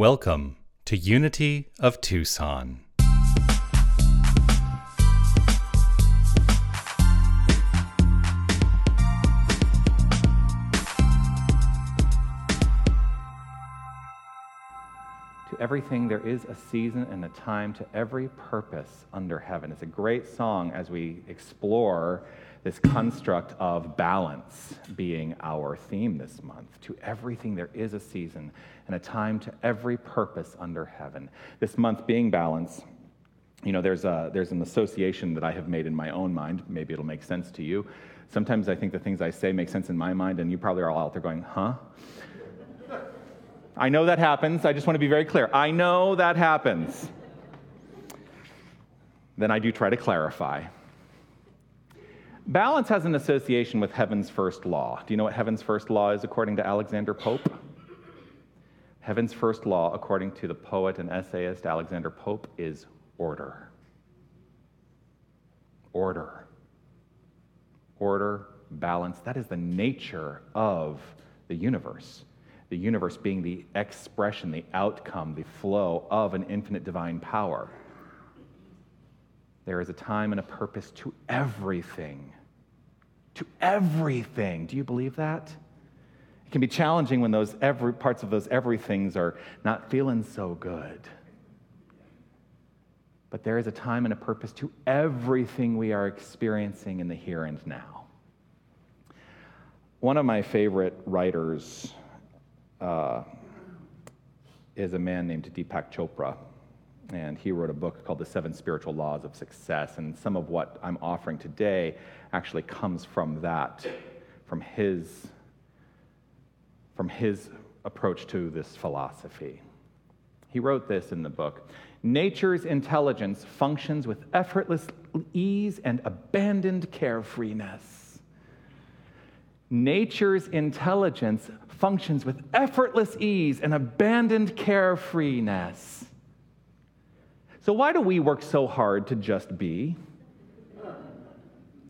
Welcome to Unity of Tucson. To everything there is a season and a time to every purpose under heaven. It's a great song as we explore this construct of balance being our theme this month. To everything there is a season and a time to every purpose under heaven. This month being balance, you know, there's, a, there's an association that I have made in my own mind. Maybe it'll make sense to you. Sometimes I think the things I say make sense in my mind, and you probably are all out there going, huh? I know that happens. I just want to be very clear. I know that happens. Then I do try to clarify. Balance has an association with heaven's first law. Do you know what heaven's first law is according to Alexander Pope? Heaven's first law, according to the poet and essayist Alexander Pope, is order. Order. Order, balance. That is the nature of the universe the universe being the expression, the outcome, the flow of an infinite divine power. There is a time and a purpose to everything. To everything. Do you believe that? It can be challenging when those every, parts of those everythings are not feeling so good. But there is a time and a purpose to everything we are experiencing in the here and now. One of my favorite writers uh, is a man named Deepak Chopra. And he wrote a book called The Seven Spiritual Laws of Success. And some of what I'm offering today actually comes from that, from his, from his approach to this philosophy. He wrote this in the book Nature's intelligence functions with effortless ease and abandoned carefreeness. Nature's intelligence functions with effortless ease and abandoned carefreeness. So, why do we work so hard to just be?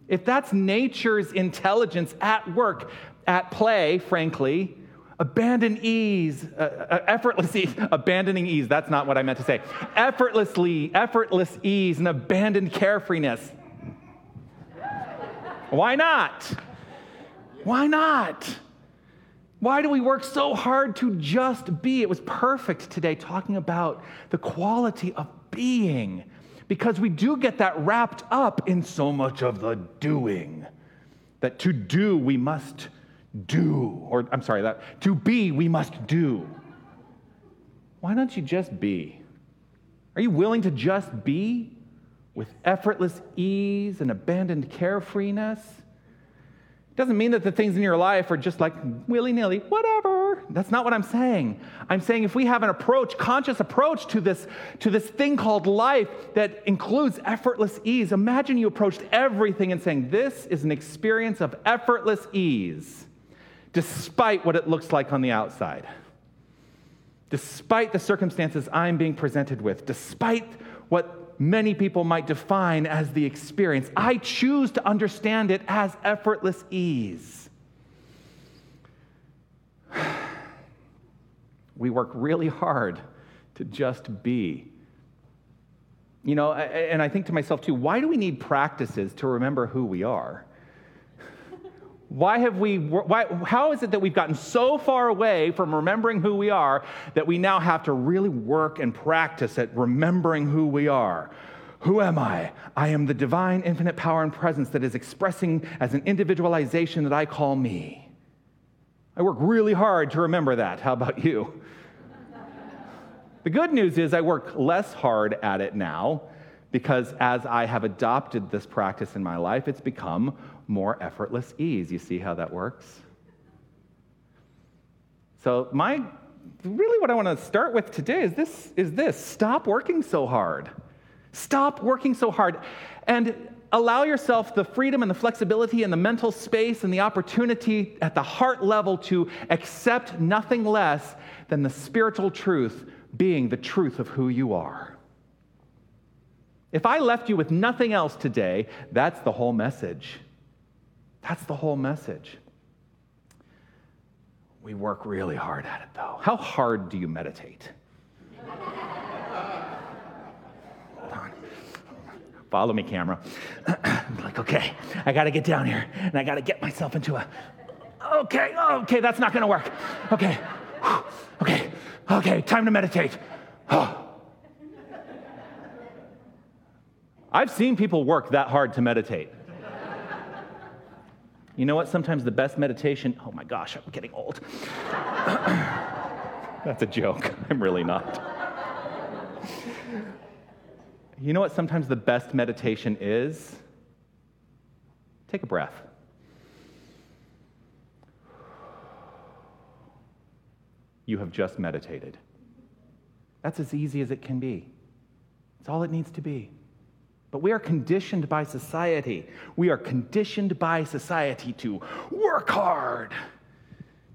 If that's nature's intelligence at work, at play, frankly, abandon ease, uh, uh, effortless ease, abandoning ease, that's not what I meant to say. Effortlessly, effortless ease and abandoned carefreeness. Why not? Why not? Why do we work so hard to just be? It was perfect today talking about the quality of being because we do get that wrapped up in so much of the doing. That to do, we must do. Or, I'm sorry, that to be, we must do. Why don't you just be? Are you willing to just be with effortless ease and abandoned carefreeness? Doesn't mean that the things in your life are just like willy nilly, whatever. That's not what I'm saying. I'm saying if we have an approach, conscious approach to this, to this thing called life that includes effortless ease, imagine you approached everything and saying, This is an experience of effortless ease, despite what it looks like on the outside, despite the circumstances I'm being presented with, despite what many people might define as the experience. I choose to understand it as effortless ease. We work really hard to just be. You know, and I think to myself too, why do we need practices to remember who we are? Why have we, why, how is it that we've gotten so far away from remembering who we are that we now have to really work and practice at remembering who we are? Who am I? I am the divine, infinite power and presence that is expressing as an individualization that I call me. I work really hard to remember that. How about you? the good news is I work less hard at it now because as I have adopted this practice in my life, it's become more effortless ease. You see how that works? So, my really what I want to start with today is this is this stop working so hard. Stop working so hard and allow yourself the freedom and the flexibility and the mental space and the opportunity at the heart level to accept nothing less than the spiritual truth being the truth of who you are. If I left you with nothing else today, that's the whole message. That's the whole message. We work really hard at it, though. How hard do you meditate? Hold on. Follow me, camera. like, okay, I gotta get down here and I gotta get myself into a. Okay, okay, that's not gonna work. Okay, okay, okay, time to meditate. I've seen people work that hard to meditate. You know what? Sometimes the best meditation, oh my gosh, I'm getting old. That's a joke. I'm really not. You know what? Sometimes the best meditation is? Take a breath. You have just meditated. That's as easy as it can be. It's all it needs to be. But we are conditioned by society. We are conditioned by society to work hard,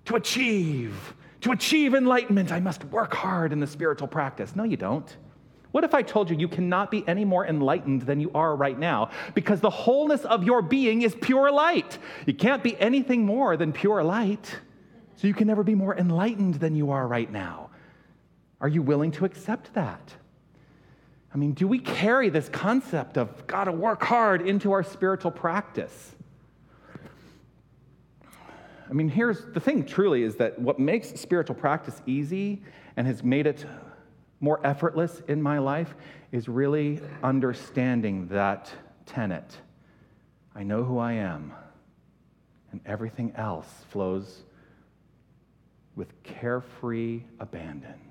to achieve. To achieve enlightenment, I must work hard in the spiritual practice. No, you don't. What if I told you you cannot be any more enlightened than you are right now because the wholeness of your being is pure light? You can't be anything more than pure light, so you can never be more enlightened than you are right now. Are you willing to accept that? I mean, do we carry this concept of gotta work hard into our spiritual practice? I mean, here's the thing truly is that what makes spiritual practice easy and has made it more effortless in my life is really understanding that tenet. I know who I am, and everything else flows with carefree abandon.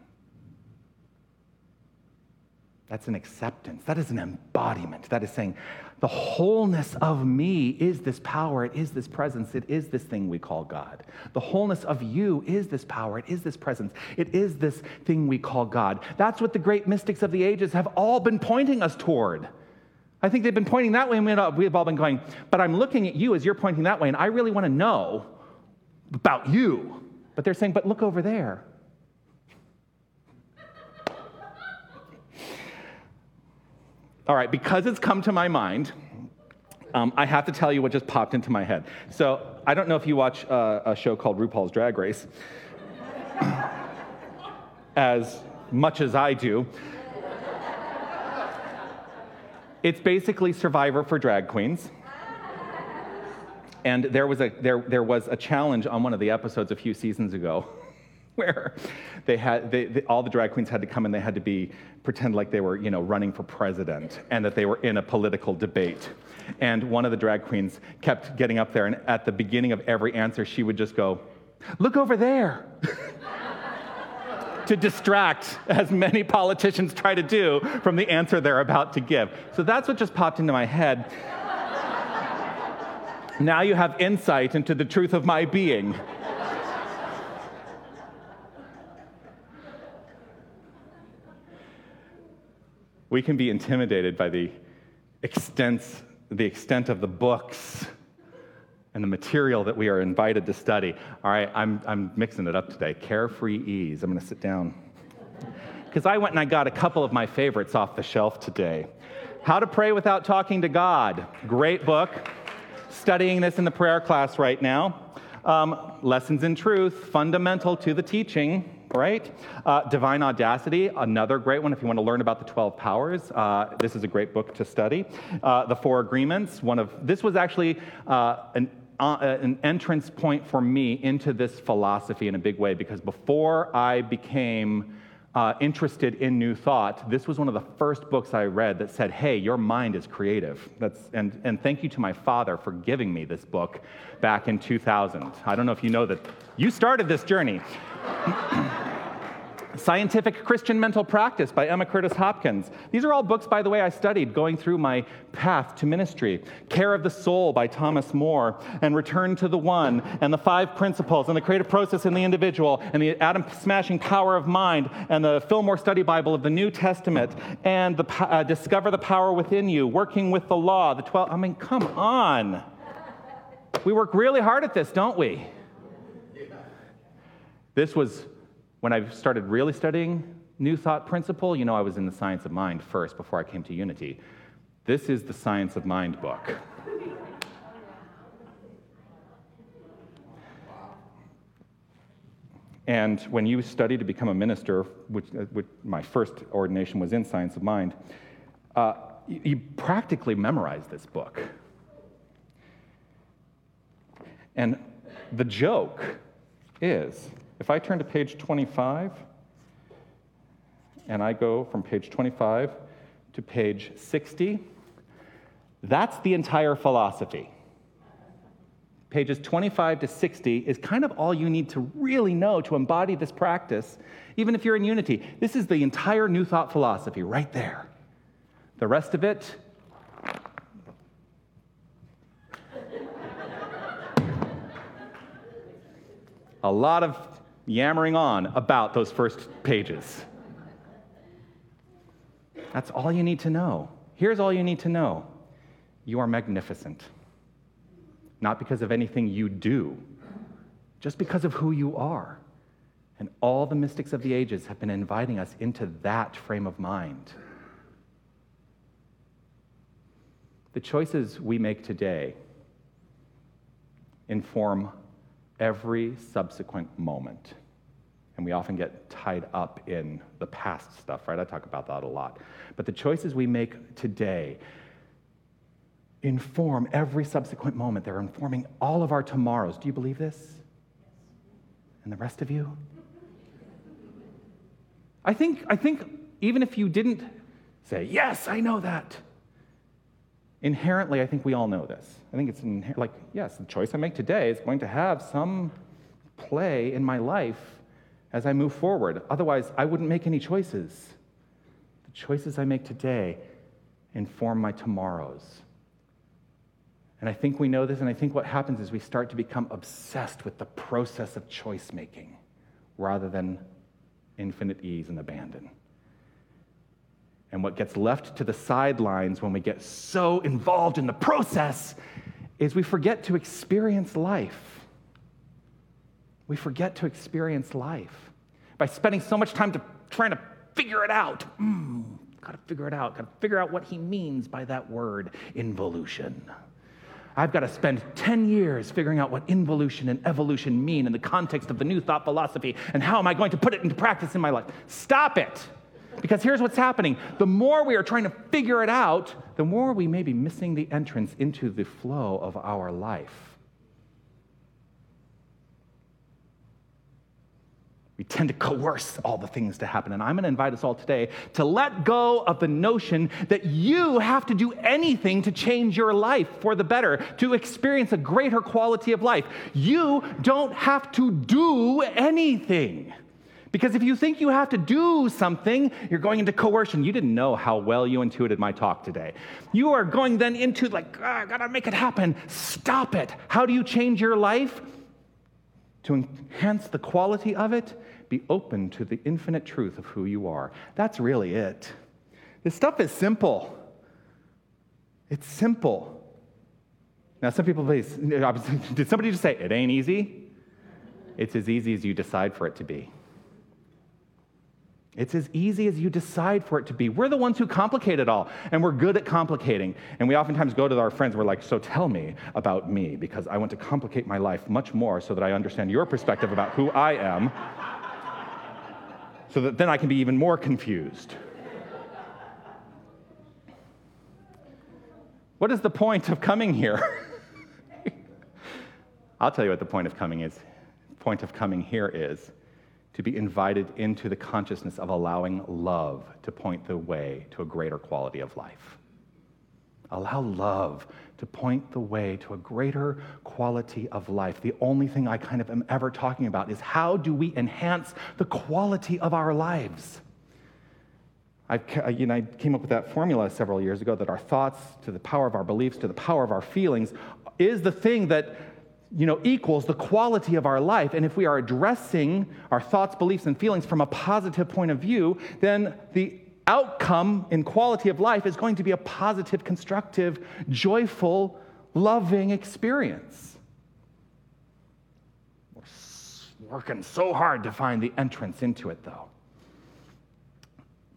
That's an acceptance. That is an embodiment. That is saying, the wholeness of me is this power, it is this presence, it is this thing we call God. The wholeness of you is this power, it is this presence, it is this thing we call God. That's what the great mystics of the ages have all been pointing us toward. I think they've been pointing that way, and we've all been going, but I'm looking at you as you're pointing that way, and I really want to know about you. But they're saying, but look over there. All right, because it's come to my mind, um, I have to tell you what just popped into my head. So I don't know if you watch uh, a show called RuPaul's Drag Race, as much as I do. It's basically Survivor for drag queens. And there was, a, there, there was a challenge on one of the episodes a few seasons ago where they had they, they, all the drag queens had to come and they had to be pretend like they were you know running for president and that they were in a political debate. And one of the drag queens kept getting up there and at the beginning of every answer she would just go look over there to distract as many politicians try to do from the answer they're about to give. So that's what just popped into my head. Now you have insight into the truth of my being we can be intimidated by the extent, the extent of the books and the material that we are invited to study. All right, I'm, I'm mixing it up today. Carefree ease. I'm going to sit down. Because I went and I got a couple of my favorites off the shelf today. How to Pray Without Talking to God. Great book. Studying this in the prayer class right now. Um, Lessons in Truth, fundamental to the teaching right? Uh, Divine Audacity, another great one if you want to learn about the 12 powers. Uh, this is a great book to study. Uh, the Four Agreements, one of, this was actually uh, an uh, an entrance point for me into this philosophy in a big way because before I became uh, interested in New Thought, this was one of the first books I read that said, hey, your mind is creative. That's, and, and thank you to my father for giving me this book back in 2000. I don't know if you know that you started this journey. Scientific Christian Mental Practice by Emma Curtis Hopkins. These are all books, by the way, I studied going through my path to ministry. Care of the Soul by Thomas Moore, and Return to the One, and the Five Principles, and the Creative Process in the Individual, and the Atom Smashing Power of Mind, and the Fillmore Study Bible of the New Testament, and the uh, Discover the Power Within You, Working with the Law, the 12. I mean, come on. We work really hard at this, don't we? This was when I started really studying New Thought Principle. You know, I was in the Science of Mind first before I came to Unity. This is the Science of Mind book. And when you study to become a minister, which, uh, which my first ordination was in Science of Mind, uh, you, you practically memorize this book. And the joke is if I turn to page 25, and I go from page 25 to page 60, that's the entire philosophy. Pages 25 to 60 is kind of all you need to really know to embody this practice, even if you're in unity. This is the entire New Thought philosophy right there. The rest of it, a lot of yammering on about those first pages. That's all you need to know. Here's all you need to know you are magnificent. Not because of anything you do, just because of who you are. And all the mystics of the ages have been inviting us into that frame of mind. The choices we make today inform every subsequent moment. And we often get tied up in the past stuff, right? I talk about that a lot. But the choices we make today inform every subsequent moment. They're informing all of our tomorrows. Do you believe this? And the rest of you? I think, I think even if you didn't say, Yes, I know that, inherently, I think we all know this. I think it's inher- like, yes, the choice I make today is going to have some play in my life as I move forward. Otherwise, I wouldn't make any choices. The choices I make today inform my tomorrows. And I think we know this, and I think what happens is we start to become obsessed with the process of choice making rather than infinite ease and abandon. And what gets left to the sidelines when we get so involved in the process is we forget to experience life. We forget to experience life by spending so much time to, trying to figure it out. Mm, gotta figure it out. Gotta figure out what he means by that word, involution. I've got to spend 10 years figuring out what involution and evolution mean in the context of the new thought philosophy and how am I going to put it into practice in my life. Stop it. Because here's what's happening the more we are trying to figure it out, the more we may be missing the entrance into the flow of our life. We tend to coerce all the things to happen. And I'm going to invite us all today to let go of the notion that you have to do anything to change your life for the better, to experience a greater quality of life. You don't have to do anything. Because if you think you have to do something, you're going into coercion. You didn't know how well you intuited my talk today. You are going then into, like, oh, I gotta make it happen. Stop it. How do you change your life? To enhance the quality of it, be open to the infinite truth of who you are. That's really it. This stuff is simple. It's simple. Now, some people say, did somebody just say, it ain't easy? It's as easy as you decide for it to be. It's as easy as you decide for it to be. We're the ones who complicate it all, and we're good at complicating. And we oftentimes go to our friends, we're like, So tell me about me, because I want to complicate my life much more so that I understand your perspective about who I am, so that then I can be even more confused. What is the point of coming here? I'll tell you what the point of coming is. The point of coming here is to be invited into the consciousness of allowing love to point the way to a greater quality of life. Allow love to point the way to a greater quality of life. The only thing I kind of am ever talking about is how do we enhance the quality of our lives? I, uh, you know, I came up with that formula several years ago that our thoughts, to the power of our beliefs, to the power of our feelings, is the thing that you know, equals the quality of our life. And if we are addressing our thoughts, beliefs, and feelings from a positive point of view, then the outcome in quality of life is going to be a positive, constructive, joyful, loving experience. We're working so hard to find the entrance into it, though.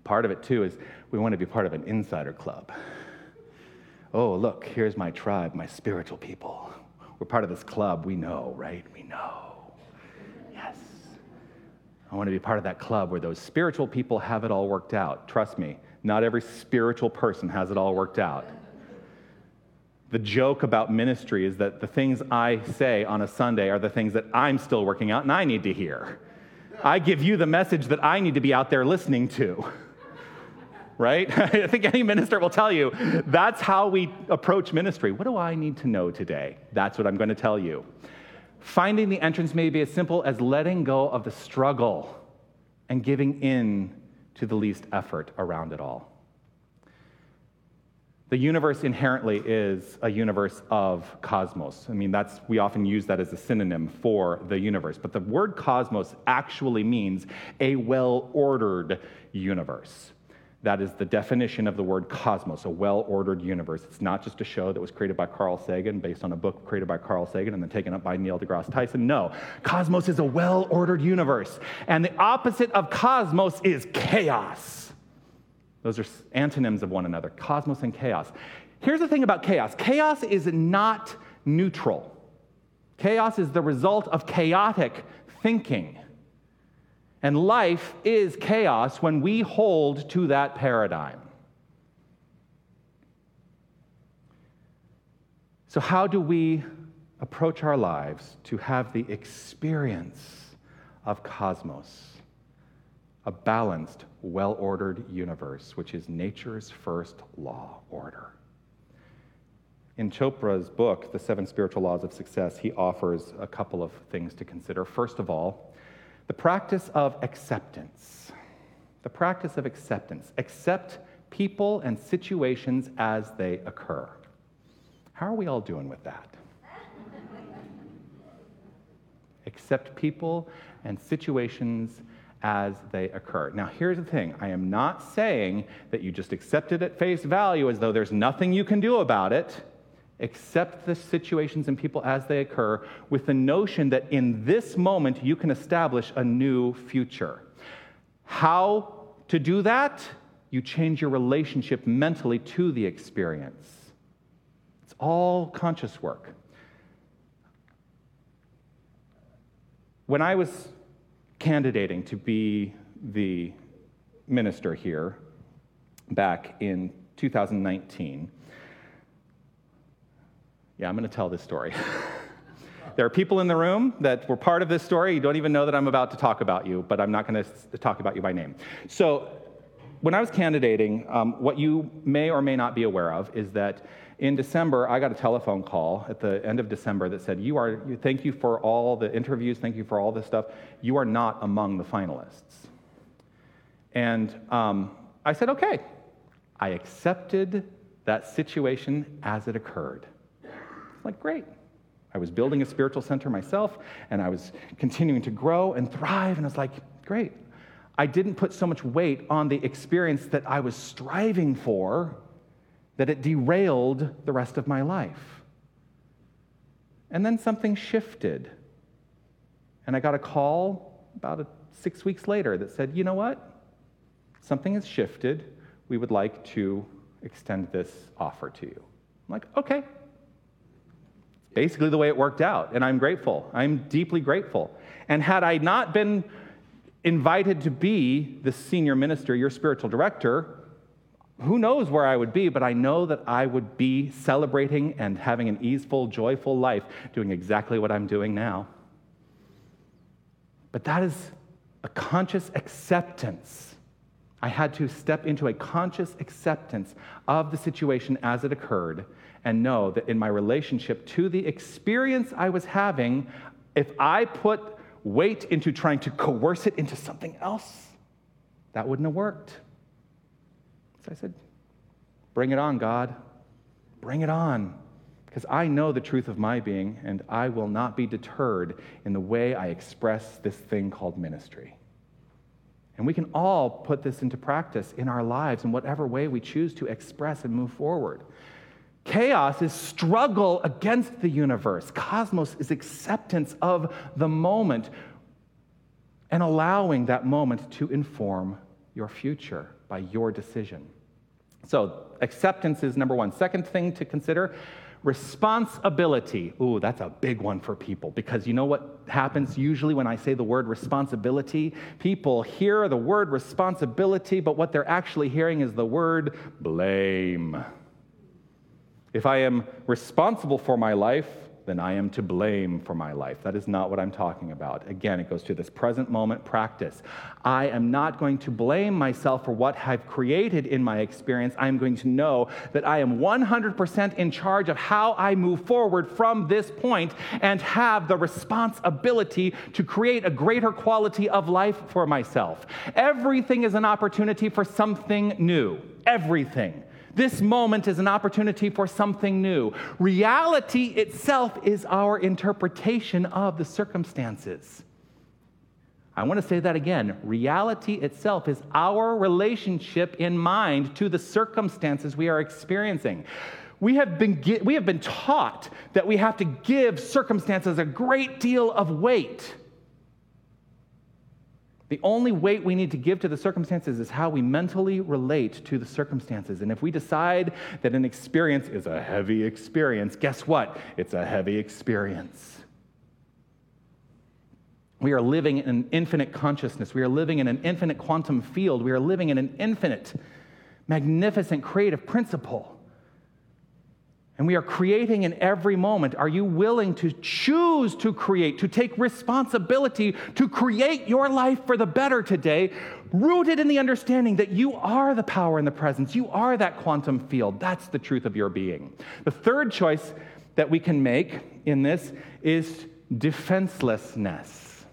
Part of it, too, is we want to be part of an insider club. Oh, look, here's my tribe, my spiritual people we're part of this club. We know, right? We know. Yes. I want to be part of that club where those spiritual people have it all worked out. Trust me, not every spiritual person has it all worked out. The joke about ministry is that the things I say on a Sunday are the things that I'm still working out and I need to hear. I give you the message that I need to be out there listening to. Right? I think any minister will tell you that's how we approach ministry. What do I need to know today? That's what I'm going to tell you. Finding the entrance may be as simple as letting go of the struggle and giving in to the least effort around it all. The universe inherently is a universe of cosmos. I mean, that's, we often use that as a synonym for the universe. But the word cosmos actually means a well ordered universe. That is the definition of the word cosmos, a well ordered universe. It's not just a show that was created by Carl Sagan based on a book created by Carl Sagan and then taken up by Neil deGrasse Tyson. No, cosmos is a well ordered universe. And the opposite of cosmos is chaos. Those are antonyms of one another cosmos and chaos. Here's the thing about chaos chaos is not neutral, chaos is the result of chaotic thinking. And life is chaos when we hold to that paradigm. So, how do we approach our lives to have the experience of cosmos? a balanced, well ordered universe, which is nature's first law order. In Chopra's book, The Seven Spiritual Laws of Success, he offers a couple of things to consider. First of all, the practice of acceptance. The practice of acceptance. Accept people and situations as they occur. How are we all doing with that? Accept people and situations as they occur. Now, here's the thing I am not saying that you just accept it at face value as though there's nothing you can do about it. Accept the situations and people as they occur with the notion that in this moment you can establish a new future. How to do that? You change your relationship mentally to the experience. It's all conscious work. When I was candidating to be the minister here back in 2019. Yeah, I'm going to tell this story. there are people in the room that were part of this story. You don't even know that I'm about to talk about you, but I'm not going to talk about you by name. So, when I was candidating, um, what you may or may not be aware of is that in December, I got a telephone call at the end of December that said, "You are. Thank you for all the interviews. Thank you for all this stuff. You are not among the finalists." And um, I said, "Okay." I accepted that situation as it occurred. Like, great. I was building a spiritual center myself, and I was continuing to grow and thrive, and I was like, great. I didn't put so much weight on the experience that I was striving for that it derailed the rest of my life. And then something shifted. And I got a call about a, six weeks later that said, you know what? Something has shifted. We would like to extend this offer to you. I'm like, okay. Basically, the way it worked out. And I'm grateful. I'm deeply grateful. And had I not been invited to be the senior minister, your spiritual director, who knows where I would be, but I know that I would be celebrating and having an easeful, joyful life doing exactly what I'm doing now. But that is a conscious acceptance. I had to step into a conscious acceptance of the situation as it occurred and know that in my relationship to the experience I was having, if I put weight into trying to coerce it into something else, that wouldn't have worked. So I said, Bring it on, God. Bring it on. Because I know the truth of my being, and I will not be deterred in the way I express this thing called ministry. And we can all put this into practice in our lives in whatever way we choose to express and move forward. Chaos is struggle against the universe. Cosmos is acceptance of the moment and allowing that moment to inform your future by your decision. So, acceptance is number one. Second thing to consider Responsibility. Ooh, that's a big one for people because you know what happens usually when I say the word responsibility? People hear the word responsibility, but what they're actually hearing is the word blame. If I am responsible for my life, then I am to blame for my life. That is not what I'm talking about. Again, it goes to this present moment practice. I am not going to blame myself for what I've created in my experience. I am going to know that I am 100% in charge of how I move forward from this point and have the responsibility to create a greater quality of life for myself. Everything is an opportunity for something new. Everything. This moment is an opportunity for something new. Reality itself is our interpretation of the circumstances. I want to say that again. Reality itself is our relationship in mind to the circumstances we are experiencing. We have, been, we have been taught that we have to give circumstances a great deal of weight. The only weight we need to give to the circumstances is how we mentally relate to the circumstances. And if we decide that an experience is a heavy experience, guess what? It's a heavy experience. We are living in an infinite consciousness. We are living in an infinite quantum field. We are living in an infinite, magnificent, creative principle. And we are creating in every moment. Are you willing to choose to create, to take responsibility to create your life for the better today, rooted in the understanding that you are the power and the presence? You are that quantum field. That's the truth of your being. The third choice that we can make in this is defenselessness.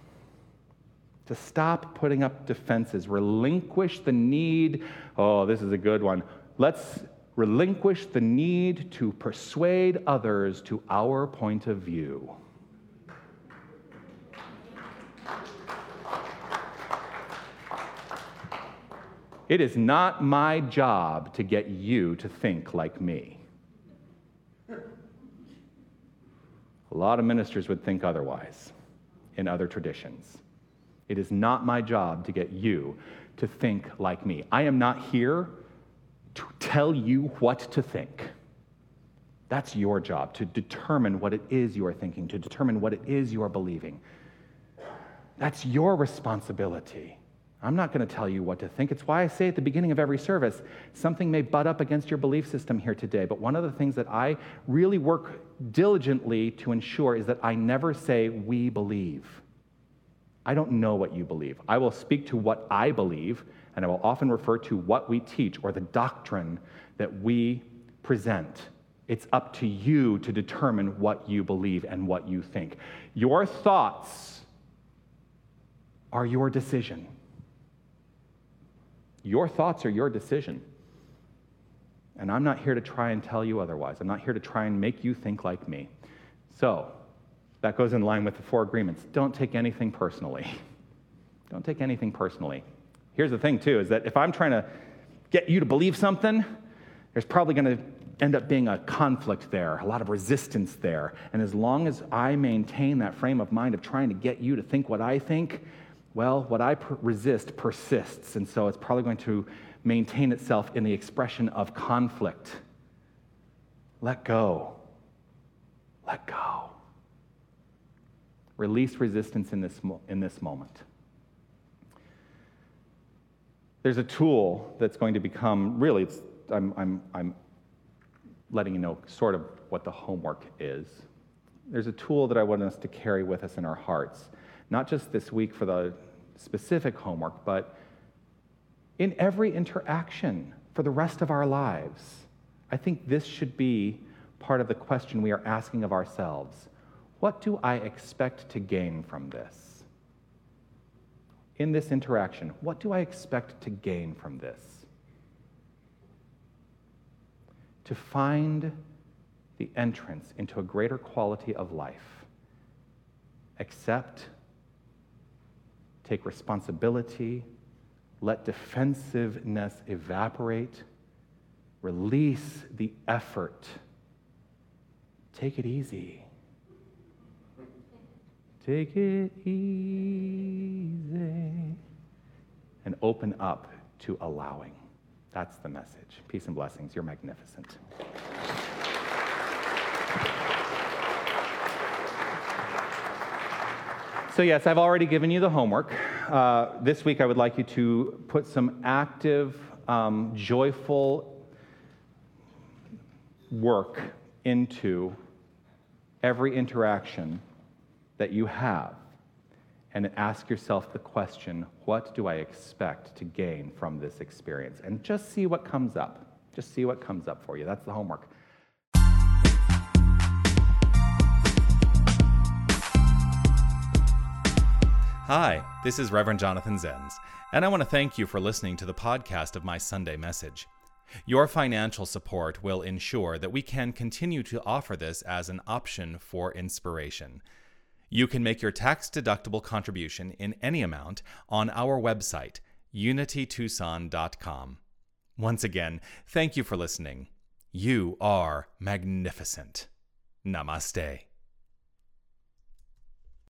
To stop putting up defenses, relinquish the need. Oh, this is a good one. Let's relinquish the need to persuade others to our point of view. It is not my job to get you to think like me. A lot of ministers would think otherwise in other traditions. It is not my job to get you to think like me. I am not here to tell you what to think. That's your job, to determine what it is you are thinking, to determine what it is you are believing. That's your responsibility. I'm not going to tell you what to think. It's why I say at the beginning of every service something may butt up against your belief system here today. But one of the things that I really work diligently to ensure is that I never say, we believe. I don't know what you believe. I will speak to what I believe, and I will often refer to what we teach or the doctrine that we present. It's up to you to determine what you believe and what you think. Your thoughts are your decision. Your thoughts are your decision. And I'm not here to try and tell you otherwise. I'm not here to try and make you think like me. So, that goes in line with the four agreements. Don't take anything personally. Don't take anything personally. Here's the thing, too, is that if I'm trying to get you to believe something, there's probably going to end up being a conflict there, a lot of resistance there. And as long as I maintain that frame of mind of trying to get you to think what I think, well, what I per- resist persists. And so it's probably going to maintain itself in the expression of conflict. Let go. Let go. Release resistance in this, in this moment there's a tool that's going to become really, I'm, I'm, I'm letting you know sort of what the homework is. There's a tool that I want us to carry with us in our hearts, not just this week for the specific homework, but in every interaction for the rest of our lives. I think this should be part of the question we are asking of ourselves What do I expect to gain from this? in this interaction, what do I expect to gain from this? To find the entrance into a greater quality of life. Accept, take responsibility, let defensiveness evaporate, release the effort. Take it easy. Take it easy. And open up to allowing. That's the message. Peace and blessings. You're magnificent. So, yes, I've already given you the homework. Uh, this week, I would like you to put some active, um, joyful work into every interaction that you have and ask yourself the question what do I expect to gain from this experience? And just see what comes up. Just see what comes up for you. That's the homework. Hi, this is Reverend Jonathan Zenz, and I want to thank you for listening to the podcast of my Sunday message. Your financial support will ensure that we can continue to offer this as an option for inspiration. You can make your tax deductible contribution in any amount on our website, unitytucson.com. Once again, thank you for listening. You are magnificent. Namaste.